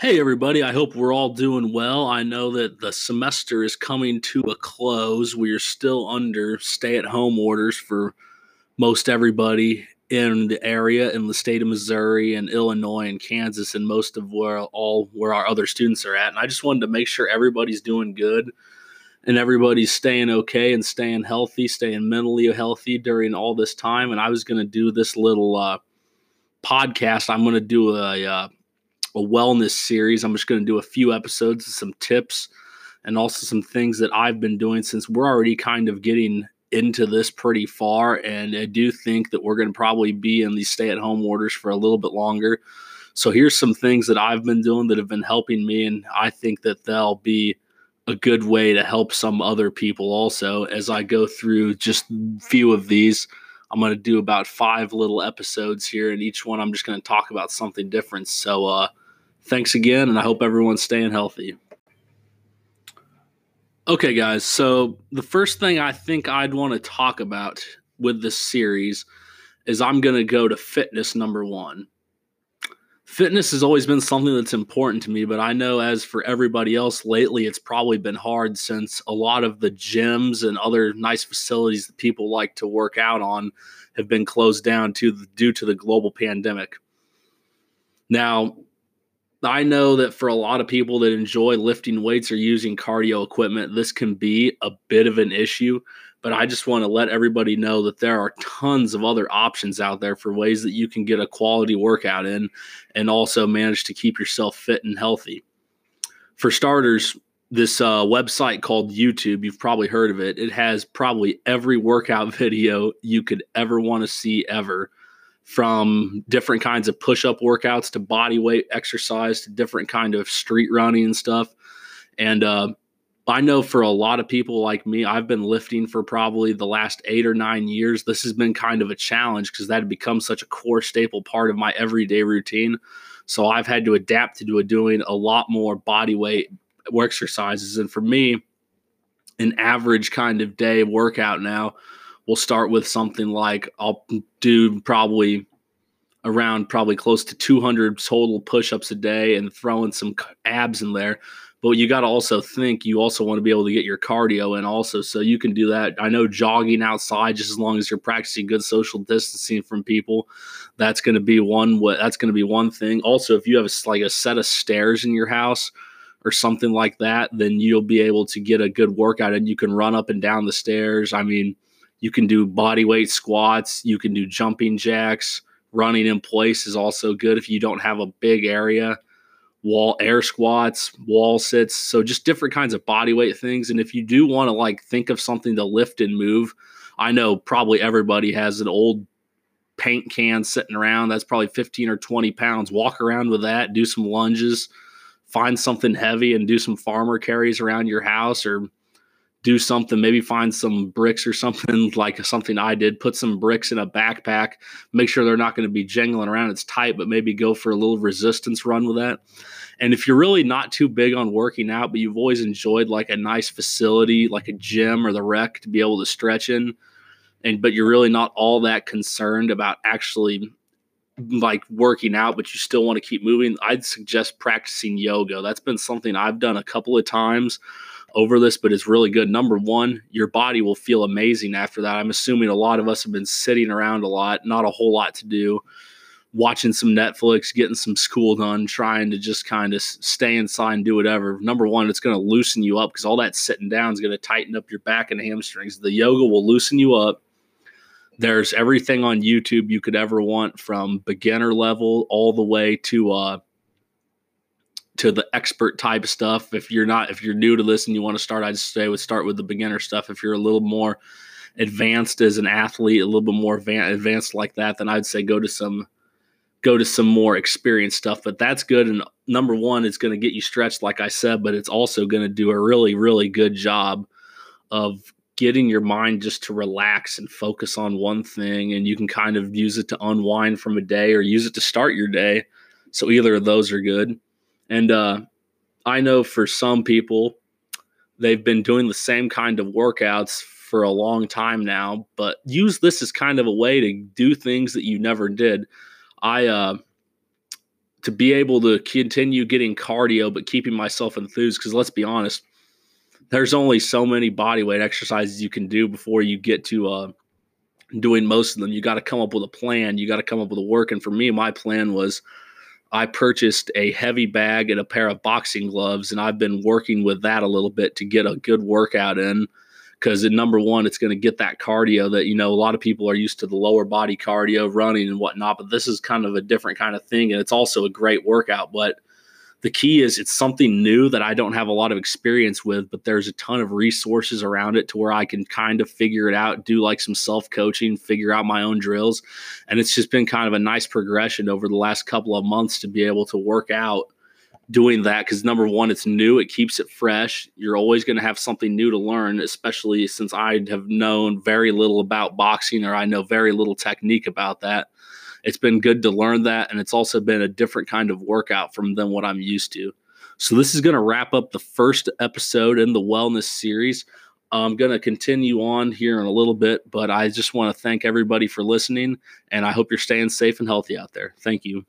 Hey, everybody. I hope we're all doing well. I know that the semester is coming to a close. We are still under stay at home orders for most everybody in the area in the state of Missouri and Illinois and Kansas and most of where all where our other students are at. And I just wanted to make sure everybody's doing good and everybody's staying okay and staying healthy, staying mentally healthy during all this time. And I was going to do this little uh, podcast. I'm going to do a, uh, a wellness series. I'm just going to do a few episodes and some tips and also some things that I've been doing since we're already kind of getting into this pretty far. And I do think that we're going to probably be in these stay at home orders for a little bit longer. So here's some things that I've been doing that have been helping me. And I think that they'll be a good way to help some other people also as I go through just few of these. I'm going to do about five little episodes here, and each one I'm just going to talk about something different. So, uh, thanks again, and I hope everyone's staying healthy. Okay, guys. So, the first thing I think I'd want to talk about with this series is I'm going to go to fitness number one. Fitness has always been something that's important to me, but I know as for everybody else lately, it's probably been hard since a lot of the gyms and other nice facilities that people like to work out on have been closed down to, due to the global pandemic. Now, I know that for a lot of people that enjoy lifting weights or using cardio equipment, this can be a bit of an issue. But I just want to let everybody know that there are tons of other options out there for ways that you can get a quality workout in and also manage to keep yourself fit and healthy. For starters, this uh, website called YouTube, you've probably heard of it. It has probably every workout video you could ever want to see ever from different kinds of push-up workouts to body weight exercise to different kind of street running and stuff. And uh, I know for a lot of people like me, I've been lifting for probably the last eight or nine years. This has been kind of a challenge because that had become such a core staple part of my everyday routine. So I've had to adapt to doing a lot more body weight exercises. And for me, an average kind of day workout now we'll start with something like I'll do probably around probably close to 200 total push-ups a day and throwing some abs in there. But you got to also think you also want to be able to get your cardio in also so you can do that. I know jogging outside just as long as you're practicing good social distancing from people that's going to be one that's going to be one thing. Also if you have a, like a set of stairs in your house or something like that then you'll be able to get a good workout and you can run up and down the stairs. I mean you can do body weight squats, you can do jumping jacks. Running in place is also good if you don't have a big area. Wall air squats, wall sits, so just different kinds of body weight things. And if you do want to like think of something to lift and move, I know probably everybody has an old paint can sitting around that's probably 15 or 20 pounds. Walk around with that, do some lunges, find something heavy and do some farmer carries around your house or do something, maybe find some bricks or something like something I did, put some bricks in a backpack, make sure they're not going to be jangling around. It's tight, but maybe go for a little resistance run with that. And if you're really not too big on working out, but you've always enjoyed like a nice facility, like a gym or the rec to be able to stretch in, and but you're really not all that concerned about actually like working out, but you still want to keep moving, I'd suggest practicing yoga. That's been something I've done a couple of times over this, but it's really good. Number one, your body will feel amazing after that. I'm assuming a lot of us have been sitting around a lot, not a whole lot to do, watching some Netflix, getting some school done, trying to just kind of stay inside and do whatever. Number one, it's going to loosen you up because all that sitting down is going to tighten up your back and hamstrings. The yoga will loosen you up. There's everything on YouTube you could ever want from beginner level all the way to uh, to the expert type stuff. If you're not, if you're new to this and you want to start, I'd say would start with the beginner stuff. If you're a little more advanced as an athlete, a little bit more advanced like that, then I'd say go to some go to some more experienced stuff. But that's good. And number one, it's going to get you stretched, like I said, but it's also going to do a really, really good job of getting your mind just to relax and focus on one thing. And you can kind of use it to unwind from a day or use it to start your day. So either of those are good. And uh, I know for some people, they've been doing the same kind of workouts for a long time now, but use this as kind of a way to do things that you never did. I uh, to be able to continue getting cardio but keeping myself enthused because let's be honest there's only so many body weight exercises you can do before you get to uh, doing most of them. You got to come up with a plan. You got to come up with a work. And for me my plan was i purchased a heavy bag and a pair of boxing gloves and i've been working with that a little bit to get a good workout in because number one, it's going to get that cardio that you know a lot of people are used to the lower body cardio, running and whatnot. But this is kind of a different kind of thing, and it's also a great workout. But the key is it's something new that I don't have a lot of experience with, but there's a ton of resources around it to where I can kind of figure it out, do like some self coaching, figure out my own drills. And it's just been kind of a nice progression over the last couple of months to be able to work out doing that because number one, it's new, it keeps it fresh. You're always going to have something new to learn, especially since I have known very little about boxing or I know very little technique about that. It's been good to learn that, and it's also been a different kind of workout from than what I'm used to. So this is going to wrap up the first episode in the wellness series. I'm going to continue on here in a little bit, but I just want to thank everybody for listening, and I hope you're staying safe and healthy out there. Thank you.